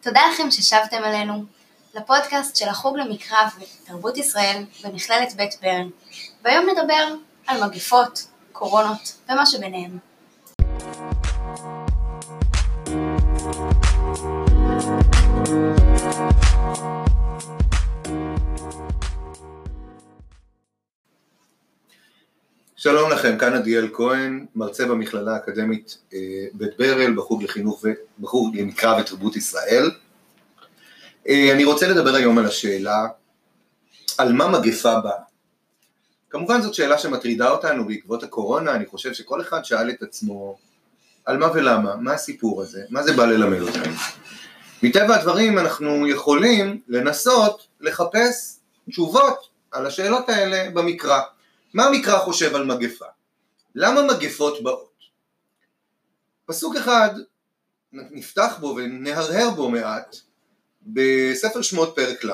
תודה לכם ששבתם אלינו לפודקאסט של החוג למקרא ותרבות ישראל במכללת בית ברן, והיום נדבר על מגפות, קורונות ומה שביניהם. לכם, כאן עדיאל כהן, מרצה במכללה האקדמית אה, בית ברל, בחוג לחינוך ובחוג למקרא ותרבות ישראל. אה, אני רוצה לדבר היום על השאלה על מה מגפה באה. כמובן זאת שאלה שמטרידה אותנו בעקבות הקורונה, אני חושב שכל אחד שאל את עצמו על מה ולמה, מה הסיפור הזה, מה זה בא ללמד אותנו. מטבע הדברים אנחנו יכולים לנסות לחפש תשובות על השאלות האלה במקרא. מה המקרא חושב על מגפה? למה מגפות באות? פסוק אחד נפתח בו ונהרהר בו מעט בספר שמות פרק ל'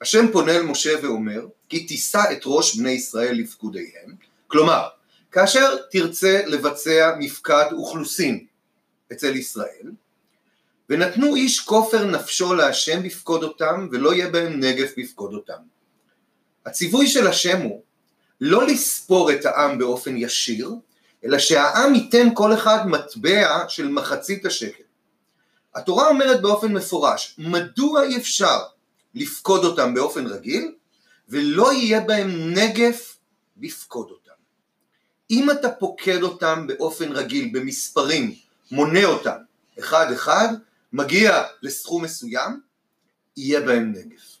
השם פונה אל משה ואומר כי תישא את ראש בני ישראל לפקודיהם. כלומר כאשר תרצה לבצע מפקד אוכלוסין אצל ישראל ונתנו איש כופר נפשו להשם בפקוד אותם ולא יהיה בהם נגף בפקוד אותם. הציווי של השם הוא לא לספור את העם באופן ישיר, אלא שהעם ייתן כל אחד מטבע של מחצית השקל. התורה אומרת באופן מפורש, מדוע אי אפשר לפקוד אותם באופן רגיל, ולא יהיה בהם נגף לפקוד אותם. אם אתה פוקד אותם באופן רגיל, במספרים, מונה אותם, אחד אחד, מגיע לסכום מסוים, יהיה בהם נגף.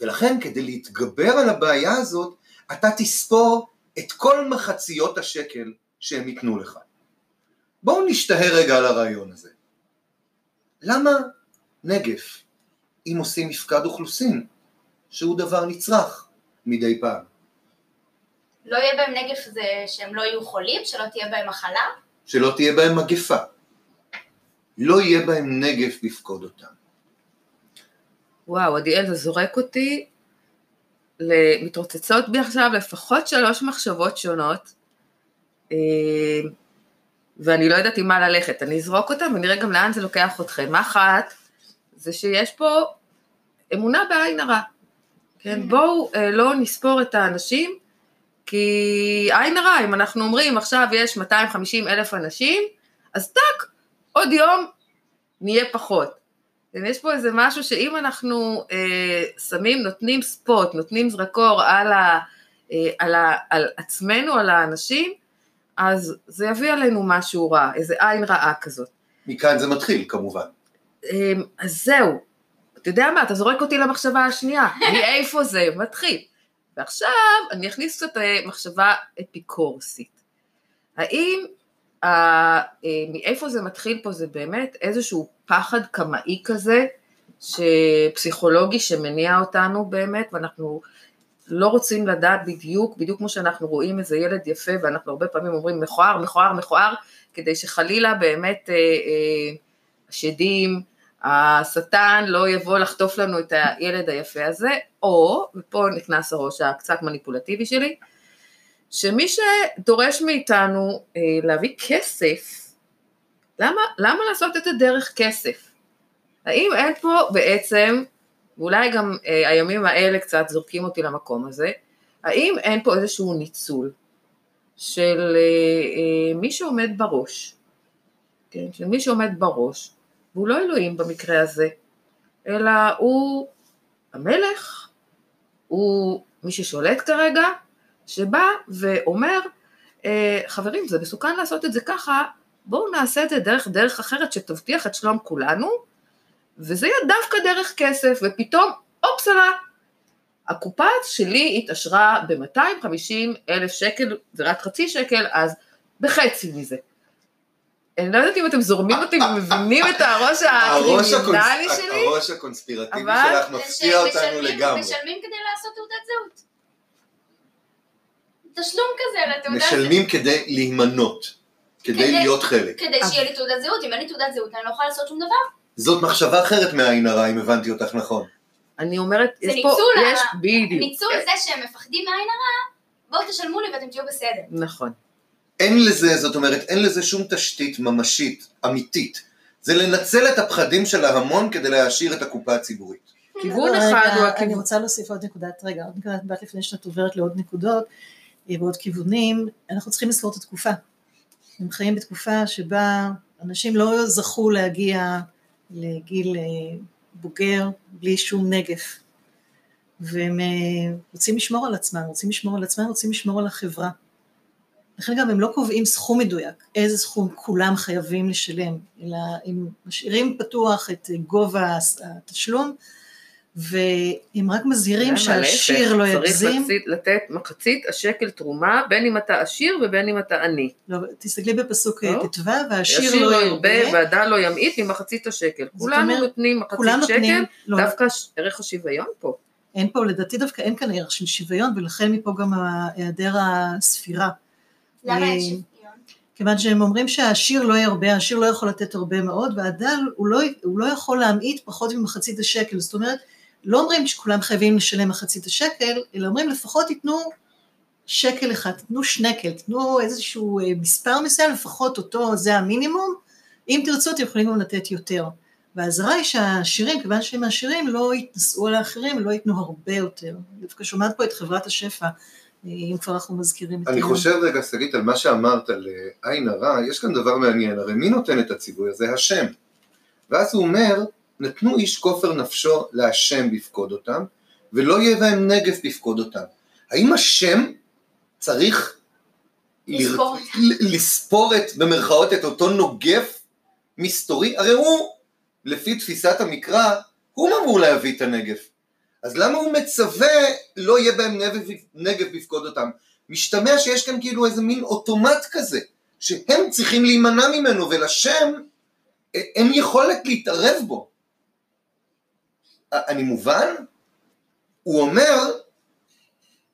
ולכן כדי להתגבר על הבעיה הזאת, אתה תספור את כל מחציות השקל שהם ייתנו לך. בואו נשתהה רגע על הרעיון הזה. למה נגף אם עושים מפקד אוכלוסין, שהוא דבר נצרך מדי פעם? לא יהיה בהם נגף זה שהם לא יהיו חולים? שלא תהיה בהם מחלה? שלא תהיה בהם מגפה. לא יהיה בהם נגף לפקוד אותם. וואו, עדיאל, זה זורק אותי מתרוצצות בי עכשיו לפחות שלוש מחשבות שונות, אה, ואני לא יודעת עם מה ללכת, אני אזרוק אותן ונראה גם לאן זה לוקח אתכם. אחת, זה שיש פה אמונה בעין הרע. כן, בואו אה, לא נספור את האנשים, כי עין הרע, אם אנחנו אומרים עכשיו יש 250 אלף אנשים, אז טאק, עוד יום נהיה פחות. יש פה איזה משהו שאם אנחנו אה, שמים, נותנים ספוט, נותנים זרקור על, ה, אה, על, ה, על עצמנו, על האנשים, אז זה יביא עלינו משהו רע, איזה עין רעה כזאת. מכאן זה מתחיל כמובן. אה, אז זהו, אתה יודע מה, אתה זורק אותי למחשבה השנייה, מאיפה זה מתחיל. ועכשיו אני אכניס קצת אה, מחשבה אפיקורסית. האם מאיפה זה מתחיל פה זה באמת איזשהו פחד קמאי כזה, שפסיכולוגי שמניע אותנו באמת, ואנחנו לא רוצים לדעת בדיוק, בדיוק כמו שאנחנו רואים איזה ילד יפה, ואנחנו הרבה פעמים אומרים מכוער, מכוער, מכוער, כדי שחלילה באמת אה, אה, השדים, השטן לא יבוא לחטוף לנו את הילד היפה הזה, או, ופה נכנס הראש הקצת מניפולטיבי שלי, שמי שדורש מאיתנו אה, להביא כסף, למה, למה לעשות את זה דרך כסף? האם אין פה בעצם, ואולי גם אה, הימים האלה קצת זורקים אותי למקום הזה, האם אין פה איזשהו ניצול של אה, אה, מי שעומד בראש, כן, של מי שעומד בראש, והוא לא אלוהים במקרה הזה, אלא הוא המלך, הוא מי ששולט כרגע, שבא ואומר, אה, חברים זה מסוכן לעשות את זה ככה, בואו נעשה את זה דרך דרך אחרת שתבטיח את שלום כולנו, וזה יהיה דווקא דרך כסף, ופתאום, אופסלה, הקופה שלי התעשרה ב-250 אלף שקל, זה רק חצי שקל, אז בחצי מזה. אני לא יודעת אם אתם זורמים אותי ומבינים את הראש הקרימינלי שלי. הראש הקונספירטיבי שלך מפתיע אותנו לגמרי. משלמים כדי לעשות תעודת זהות. תשלום כזה לתעודת זהות. משלמים כדי להימנות. כדי להיות חלק. כדי שיהיה לי תעודת זהות, אם אין לי תעודת זהות אני לא יכולה לעשות שום דבר. זאת מחשבה אחרת מהעין הרע, אם הבנתי אותך נכון. אני אומרת, יש פה, יש בדיוק. ניצול זה שהם מפחדים מהעין הרע, בואו תשלמו לי ואתם תהיו בסדר. נכון. אין לזה, זאת אומרת, אין לזה שום תשתית ממשית, אמיתית, זה לנצל את הפחדים של ההמון כדי להעשיר את הקופה הציבורית. כיוון אחד הוא אני. רוצה להוסיף עוד נקודת, רגע, עוד נקודת מבט לפני שאת עוברת לעוד נקודות ועוד כיוונים, אנחנו צריכים לזכור את התקופה. הם חיים בתקופה שבה אנשים לא זכו להגיע לגיל אה, בוגר בלי שום נגף. והם אה, רוצים לשמור על עצמם, רוצים לשמור על עצמם, רוצים לשמור על החברה. לכן גם הם לא קובעים סכום מדויק, איזה סכום כולם חייבים לשלם, אלא הם משאירים פתוח את גובה התשלום, והם רק מזהירים? שהעשיר לא צריך יגזים. לצית- לתת מחצית השקל תרומה, בין אם אתה עשיר ובין אם אתה עני. לא, תסתכלי בפסוק לא. ט"ו, והעשיר עשיר לא לא ירבה. והדל לא ימעיט ממחצית השקל. כולנו אומרת, נותנים מחצית נותנים, שקל, לא, דווקא ש- ערך השוויון פה. אין פה, לדעתי דווקא אין כאן ערך של שוויון, ולכן מפה גם היעדר הספירה. למה אה, יש שוויון? כיוון שהם אומרים שהעשיר לא ירבה, העשיר לא יכול לתת הרבה מאוד, והדל הוא לא, הוא לא יכול להמעיט פחות ממחצית השקל, זאת אומרת, לא אומרים שכולם חייבים לשלם מחצית השקל, אלא אומרים לפחות תיתנו שקל אחד, תיתנו שנקל, תיתנו איזשהו אה, מספר מסוים, לפחות אותו, זה המינימום, אם תרצו אתם יכולים גם לתת יותר. והאזהרה היא שהעשירים, כיוון שהם עשירים, לא יתנשאו על האחרים, לא ייתנו הרבה יותר. דווקא שומעת פה את חברת השפע, אה, אם כבר אנחנו מזכירים את אני העניין. חושב רגע, שגית, על מה שאמרת על אה, עין הרע, יש כאן דבר מעניין, הרי מי נותן את הציווי הזה? השם. ואז הוא אומר, נתנו איש כופר נפשו להשם בפקוד אותם, ולא יהיה בהם נגף בפקוד אותם. האם השם צריך לספור ל- לספור את, במרכאות, את אותו נוגף מסתורי? הרי הוא, לפי תפיסת המקרא, הוא אמור להביא את הנגף. אז למה הוא מצווה לא יהיה בהם נגף, נגף בפקוד אותם? משתמע שיש כאן כאילו איזה מין אוטומט כזה, שהם צריכים להימנע ממנו, ולשם אה, אין יכולת להתערב בו. אני מובן? הוא אומר,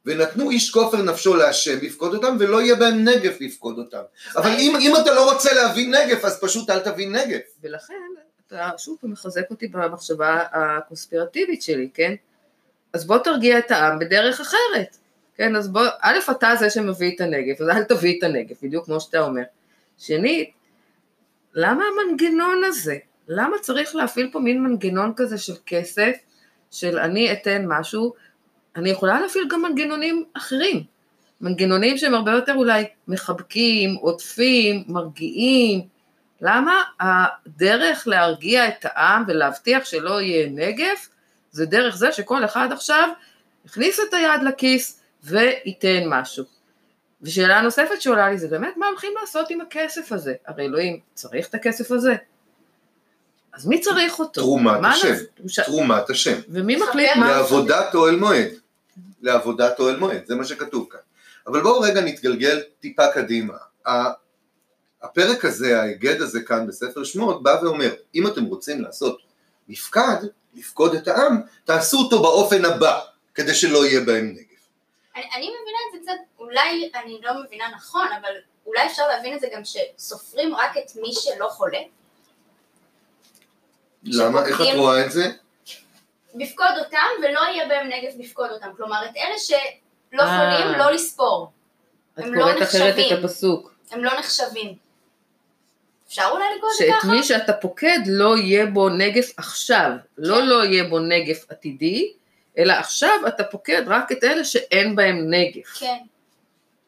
ונתנו איש כופר נפשו להשם בפקוד אותם, ולא יהיה בהם נגף בפקוד אותם. אבל אם, אם אתה לא רוצה להביא נגף, אז פשוט אל תביא נגף. ולכן, אתה שוב מחזק אותי במחשבה הקונספירטיבית שלי, כן? אז בוא תרגיע את העם בדרך אחרת, כן? אז בוא, א', אתה זה שמביא את הנגף, אז אל תביא את הנגף, בדיוק כמו שאתה אומר. שנית, למה המנגנון הזה? למה צריך להפעיל פה מין מנגנון כזה של כסף, של אני אתן משהו, אני יכולה להפעיל גם מנגנונים אחרים, מנגנונים שהם הרבה יותר אולי מחבקים, עוטפים, מרגיעים, למה הדרך להרגיע את העם ולהבטיח שלא יהיה נגף, זה דרך זה שכל אחד עכשיו יכניס את היד לכיס וייתן משהו. ושאלה נוספת שעולה לי זה באמת מה הולכים לעשות עם הכסף הזה? הרי אלוהים צריך את הכסף הזה. אז מי צריך אותו? תרומת השם. ש- תרומת השם. ומי מחליט מה... לעבודת אוהל מועד. לעבודת אוהל מועד, זה מה שכתוב כאן. אבל בואו רגע נתגלגל טיפה קדימה. ה- הפרק הזה, ההיגד הזה כאן בספר שמות, בא ואומר, אם אתם רוצים לעשות מפקד, לפקוד את העם, תעשו אותו באופן הבא, כדי שלא יהיה בהם נגף. אני, אני מבינה את זה קצת, אולי אני לא מבינה נכון, אבל אולי אפשר להבין את זה גם שסופרים רק את מי שלא חולה. למה? איך את רואה את זה? לפקוד אותם ולא יהיה בהם נגף לפקוד אותם. כלומר, את אלה שלא אה. חולים, לא לספור. את הם לא קוראת אחרת נחשבים. את הפסוק. הם לא נחשבים. אפשר אולי לקרוא את זה שאת ככה? מי שאתה פוקד לא יהיה בו נגף עכשיו, לא לא יהיה בו נגף עתידי, אלא עכשיו אתה פוקד רק את אלה שאין בהם נגף. כן.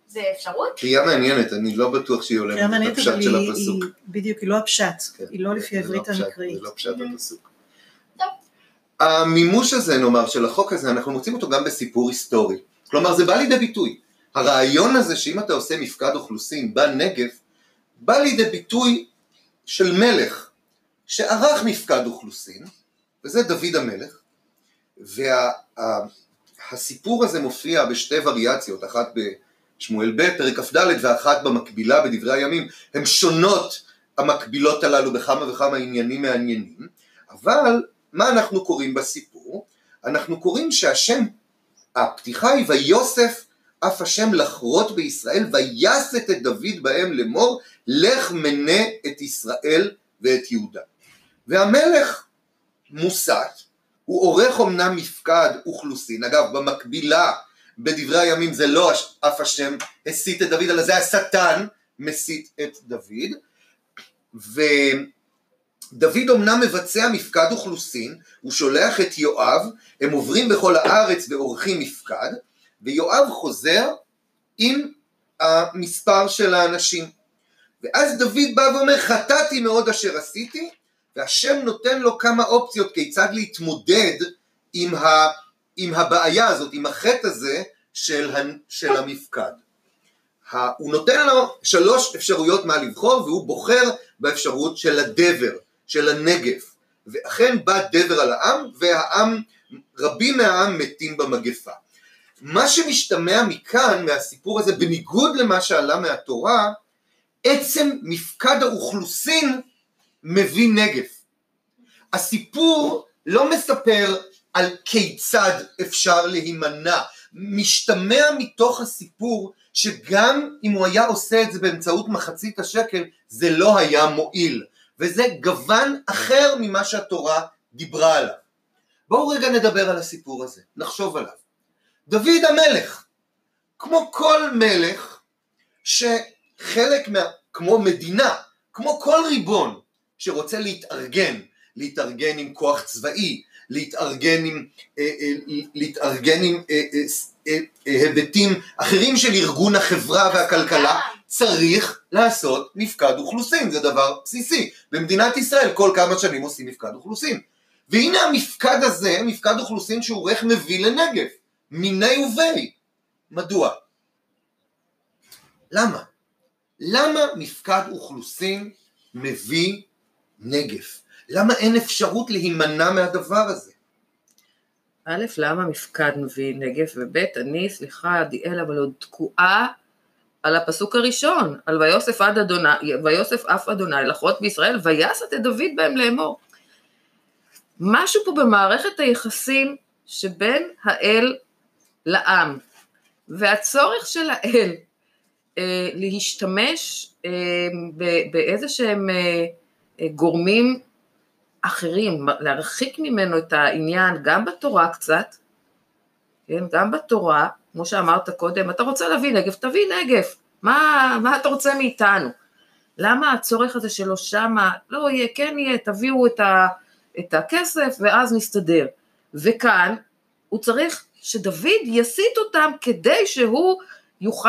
זה אפשרות? קריאה מעניינת, אני לא בטוח שהיא הולמת את מעניינת, הפשט אבל של היא, הפסוק. היא, בדיוק, היא לא הפשט, כן, היא לא לפי זה העברית המקראית. זה לא פשט Mhm. הפסוק. המימוש הזה, נאמר, של החוק הזה, אנחנו מוצאים אותו גם בסיפור היסטורי. כלומר, זה בא לידי ביטוי. הרעיון הזה שאם אתה עושה מפקד אוכלוסין בנגב, בא לידי ביטוי של מלך שערך מפקד אוכלוסין, וזה דוד המלך, והסיפור הזה מופיע בשתי וריאציות, אחת בשמואל ב', פרק כ"ד, ואחת במקבילה בדברי הימים, הן שונות המקבילות הללו בכמה וכמה עניינים מעניינים, אבל מה אנחנו קוראים בסיפור? אנחנו קוראים שהשם, הפתיחה היא ויוסף אף השם לחרות בישראל ויסת את דוד בהם לאמור לך מנה את ישראל ואת יהודה. והמלך מוסת, הוא עורך אמנם מפקד אוכלוסין, אגב במקבילה בדברי הימים זה לא אף השם הסית את דוד אלא זה השטן מסית את דוד, דוד אמנם מבצע מפקד אוכלוסין, הוא שולח את יואב, הם עוברים בכל הארץ ועורכים מפקד, ויואב חוזר עם המספר של האנשים. ואז דוד בא ואומר, חטאתי מאוד אשר עשיתי, והשם נותן לו כמה אופציות כיצד להתמודד עם, ה, עם הבעיה הזאת, עם החטא הזה של, של המפקד. הוא נותן לו שלוש אפשרויות מה לבחור והוא בוחר באפשרות של הדבר, של הנגף. ואכן בא דבר על העם והעם, רבים מהעם מתים במגפה. מה שמשתמע מכאן, מהסיפור הזה, בניגוד למה שעלה מהתורה, עצם מפקד האוכלוסין מביא נגף. הסיפור לא מספר על כיצד אפשר להימנע, משתמע מתוך הסיפור שגם אם הוא היה עושה את זה באמצעות מחצית השקל, זה לא היה מועיל, וזה גוון אחר ממה שהתורה דיברה עליו. בואו רגע נדבר על הסיפור הזה, נחשוב עליו. דוד המלך, כמו כל מלך שחלק מה... כמו מדינה, כמו כל ריבון שרוצה להתארגן, להתארגן עם כוח צבאי, להתארגן עם, אה, אה, להתארגן עם אה, היבטים אחרים של ארגון החברה והכלכלה, צריך לעשות מפקד אוכלוסין, זה דבר בסיסי. במדינת ישראל כל כמה שנים עושים מפקד אוכלוסין. והנה המפקד הזה, מפקד אוכלוסין שהוא עורך מביא לנגב, מיני ובי. מדוע? למה? למה מפקד אוכלוסין מביא נגף? למה אין אפשרות להימנע מהדבר הזה? א', למה מפקד מביא נגף, וב', אני, סליחה, עדיאל, אבל עוד תקועה על הפסוק הראשון, על ויוסף עד אדוני, ויוסף אף אדוני לחות בישראל, ויסת את דוד בהם לאמור. משהו פה במערכת היחסים שבין האל לעם, והצורך של האל אה, להשתמש אה, באיזה שהם אה, גורמים אחרים, להרחיק ממנו את העניין, גם בתורה קצת, כן, גם בתורה, כמו שאמרת קודם, אתה רוצה להביא נגף, תביא נגף, מה, מה אתה רוצה מאיתנו? למה הצורך הזה שלו שמה, לא יהיה, כן יהיה, תביאו את, ה, את הכסף ואז נסתדר. וכאן הוא צריך שדוד יסיט אותם כדי שהוא יוכל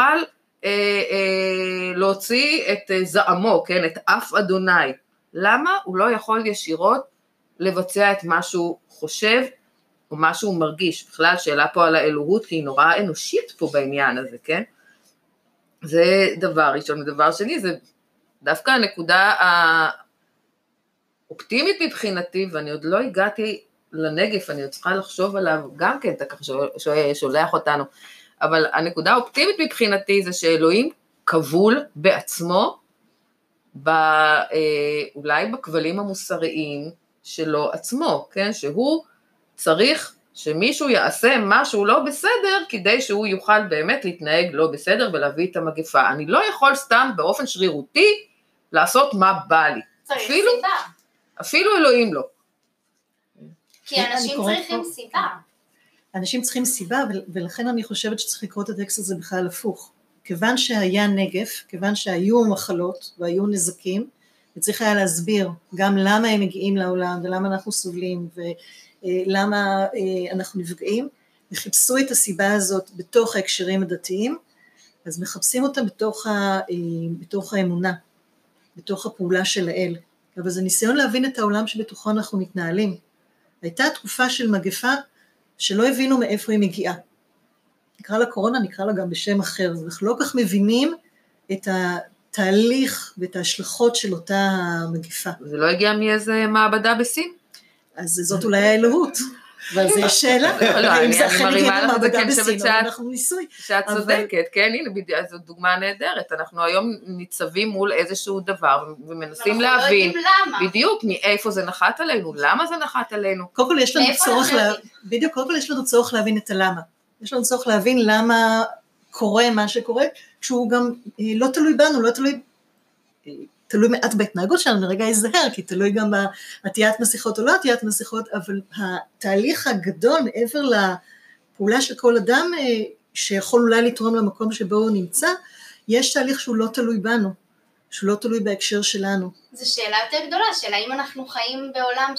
אה, אה, להוציא את אה, זעמו, כן, את אף אדוני. למה הוא לא יכול ישירות לבצע את מה שהוא חושב או מה שהוא מרגיש? בכלל שאלה פה על האלוהות, כי היא נורא אנושית פה בעניין הזה, כן? זה דבר ראשון. ודבר שני, זה דווקא הנקודה האופטימית מבחינתי, ואני עוד לא הגעתי לנגף, אני עוד צריכה לחשוב עליו, גם כן, אתה ככה שולח אותנו, אבל הנקודה האופטימית מבחינתי זה שאלוהים כבול בעצמו, ב, אה, אולי בכבלים המוסריים שלו עצמו, כן, שהוא צריך שמישהו יעשה משהו לא בסדר כדי שהוא יוכל באמת להתנהג לא בסדר ולהביא את המגפה. אני לא יכול סתם באופן שרירותי לעשות מה בא לי. צריך אפילו, סיבה. אפילו אלוהים לא. כי אנשים צריכים פה- סיבה. אנשים צריכים סיבה, ול- ולכן אני חושבת שצריך לקרוא את הטקסט הזה בכלל הפוך. כיוון שהיה נגף, כיוון שהיו מחלות והיו נזקים, וצריך היה להסביר גם למה הם מגיעים לעולם ולמה אנחנו סובלים ולמה אה, אנחנו נפגעים, וחיפשו את הסיבה הזאת בתוך ההקשרים הדתיים, אז מחפשים אותה בתוך, ה, אה, בתוך האמונה, בתוך הפעולה של האל. אבל זה ניסיון להבין את העולם שבתוכו אנחנו מתנהלים. הייתה תקופה של מגפה שלא הבינו מאיפה היא מגיעה. נקרא לה קורונה, נקרא לה גם בשם אחר, אנחנו לא כל כך מבינים את התהליך ואת ההשלכות של אותה המגפה. זה לא הגיע מאיזה מעבדה בסין? אז זאת אולי האלוהות, זה יש שאלה, לא, האם אני- זה אכן הגיע במעבדה בסין, אנחנו ניסוי. שאת אבל- צודקת, כן, הנה, בדיוק, זו דוגמה נהדרת. אנחנו היום ניצבים מול איזשהו דבר ומנסים לא להבין יודעים למה. בדיוק מאיפה זה נחת עלינו, למה זה נחת עלינו. קודם כל יש לנו מאיפה צורך, אנחנו לה... יודעים? בדיוק, קודם כל יש לנו צורך להבין את הלמה. יש לנו צורך להבין למה קורה מה שקורה, שהוא גם אה, לא תלוי בנו, לא תלוי, אה, תלוי מעט בהתנהגות שלנו, רגע ייזהר, כי תלוי גם בעטיית מסכות או לא עטיית מסכות, אבל התהליך הגדול מעבר לפעולה של כל אדם אה, שיכול אולי לתרום למקום שבו הוא נמצא, יש תהליך שהוא לא תלוי בנו. שהוא לא תלוי בהקשר שלנו. זו שאלה יותר גדולה, של האם אנחנו חיים בעולם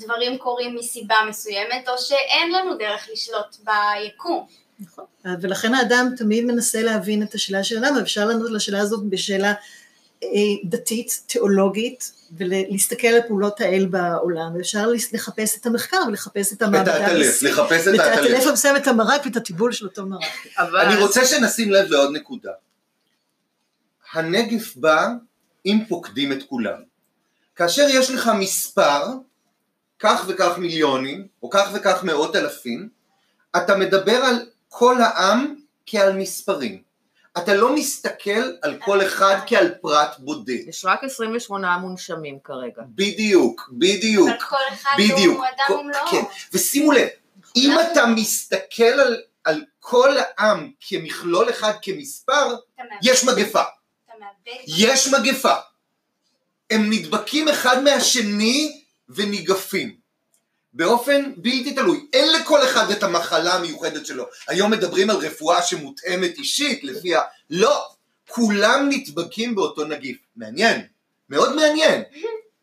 שדברים קורים מסיבה מסוימת, או שאין לנו דרך לשלוט ביקום. נכון. ולכן האדם תמיד מנסה להבין את השאלה של האדם, ואפשר לענות לשאלה הזאת בשאלה אה, דתית, תיאולוגית, ולהסתכל על פעולות האל בעולם, ואפשר לחפש את המחקר ולחפש את המעבדה. את האטלף, לחפש את האטלף. האטלף המסיים את המרק ואת הטיבול של אותו מרק. אבל... אני רוצה שנשים לב לעוד נקודה. הנגף בא אם פוקדים את כולם. כאשר יש לך מספר, כך וכך מיליונים, או כך וכך מאות אלפים, אתה מדבר על כל העם כעל מספרים. אתה לא מסתכל על כל אחד כעל פרט בודד. יש רק 28 מונשמים כרגע. בדיוק, בדיוק. אבל כל אחד בדיוק. הוא אדם כל- ומלואו. כן, ושימו לב, אם אתה מסתכל על, על כל העם כמכלול אחד כמספר, יש מגפה. יש מגפה. הם נדבקים אחד מהשני וניגפים. באופן בלתי תלוי. אין לכל אחד את המחלה המיוחדת שלו. היום מדברים על רפואה שמותאמת אישית לפיה... לא, כולם נדבקים באותו נגיף. מעניין, מאוד מעניין.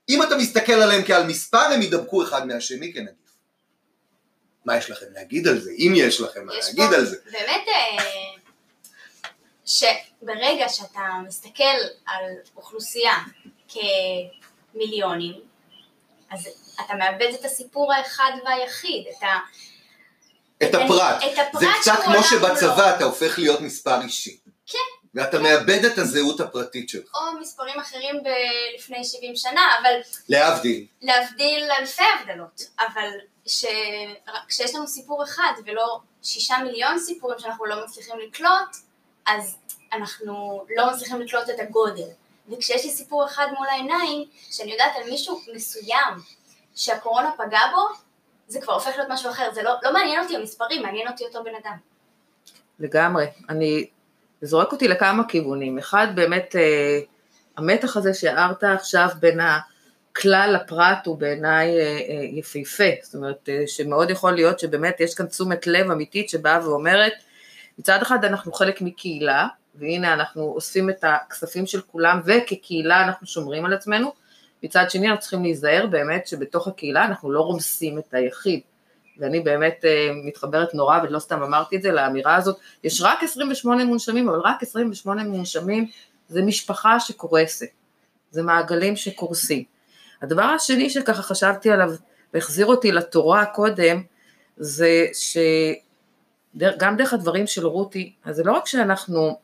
אם אתה מסתכל עליהם כעל מספר, הם ידבקו אחד מהשני כנגיף. מה יש לכם להגיד על זה? אם יש לכם מה יש להגיד פה על זה. באמת, אה, שברגע שאתה מסתכל על אוכלוסייה כמיליונים, אז אתה מאבד את הסיפור האחד והיחיד, את ה... את הפרט. את הפרט זה קצת כמו שבצבא ומלואו. אתה הופך להיות מספר אישי. כן. ואתה מאבד את הזהות הפרטית שלך. או מספרים אחרים ב- לפני 70 שנה, אבל להבדיל. להבדיל אלפי הבדלות, אבל ש... כשיש לנו סיפור אחד ולא שישה מיליון סיפורים שאנחנו לא מצליחים לקלוט, אז אנחנו לא מצליחים לקלוט את הגודל. וכשיש לי סיפור אחד מול העיניים, שאני יודעת על מישהו מסוים שהקורונה פגעה בו, זה כבר הופך להיות משהו אחר. זה לא, לא מעניין אותי המספרים, מעניין אותי אותו בן אדם. לגמרי. אני, זה זורק אותי לכמה כיוונים. אחד, באמת, אה, המתח הזה שהערת עכשיו בין הכלל לפרט הוא בעיניי אה, אה, יפהפה. זאת אומרת, אה, שמאוד יכול להיות שבאמת יש כאן תשומת לב אמיתית שבאה ואומרת, מצד אחד אנחנו חלק מקהילה, והנה אנחנו אוספים את הכספים של כולם, וכקהילה אנחנו שומרים על עצמנו, מצד שני אנחנו צריכים להיזהר באמת שבתוך הקהילה אנחנו לא רומסים את היחיד. ואני באמת אה, מתחברת נורא, ולא סתם אמרתי את זה, לאמירה הזאת, יש רק 28 מונשמים, אבל רק 28 מונשמים זה משפחה שקורסת, זה מעגלים שקורסים. הדבר השני שככה חשבתי עליו, והחזיר אותי לתורה קודם, זה שגם דרך הדברים של רותי, אז זה לא רק שאנחנו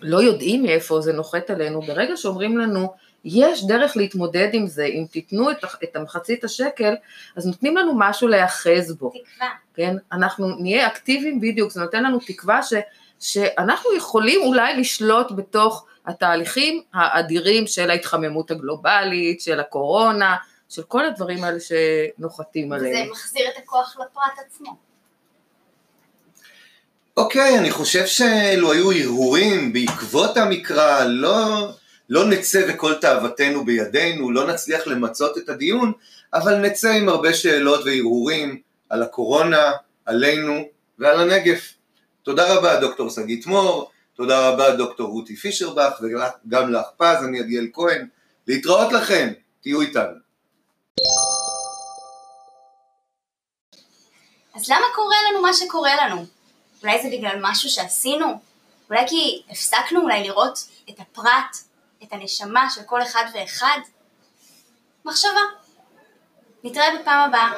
לא יודעים מאיפה זה נוחת עלינו, ברגע שאומרים לנו, יש דרך להתמודד עם זה, אם תיתנו את, את המחצית השקל, אז נותנים לנו משהו להיאחז בו. תקווה. כן? אנחנו נהיה אקטיביים בדיוק, זה נותן לנו תקווה ש, שאנחנו יכולים אולי לשלוט בתוך התהליכים האדירים של ההתחממות הגלובלית, של הקורונה, של כל הדברים האלה שנוחתים עליהם. מחזיר את הכוח לפרט עצמו. אוקיי, אני חושב שאלו היו הרהורים בעקבות המקרא, לא, לא נצא וכל תאוותנו בידינו, לא נצליח למצות את הדיון, אבל נצא עם הרבה שאלות והרהורים על הקורונה, עלינו ועל הנגף. תודה רבה דוקטור שגית מור, תודה רבה דוקטור רותי פישרבך וגם לך פז, אני עדיאל כהן. להתראות לכם, תהיו איתנו. אז למה קורה לנו מה שקורה לנו? אולי זה בגלל משהו שעשינו? אולי כי הפסקנו אולי לראות את הפרט, את הנשמה של כל אחד ואחד? מחשבה. נתראה בפעם הבאה.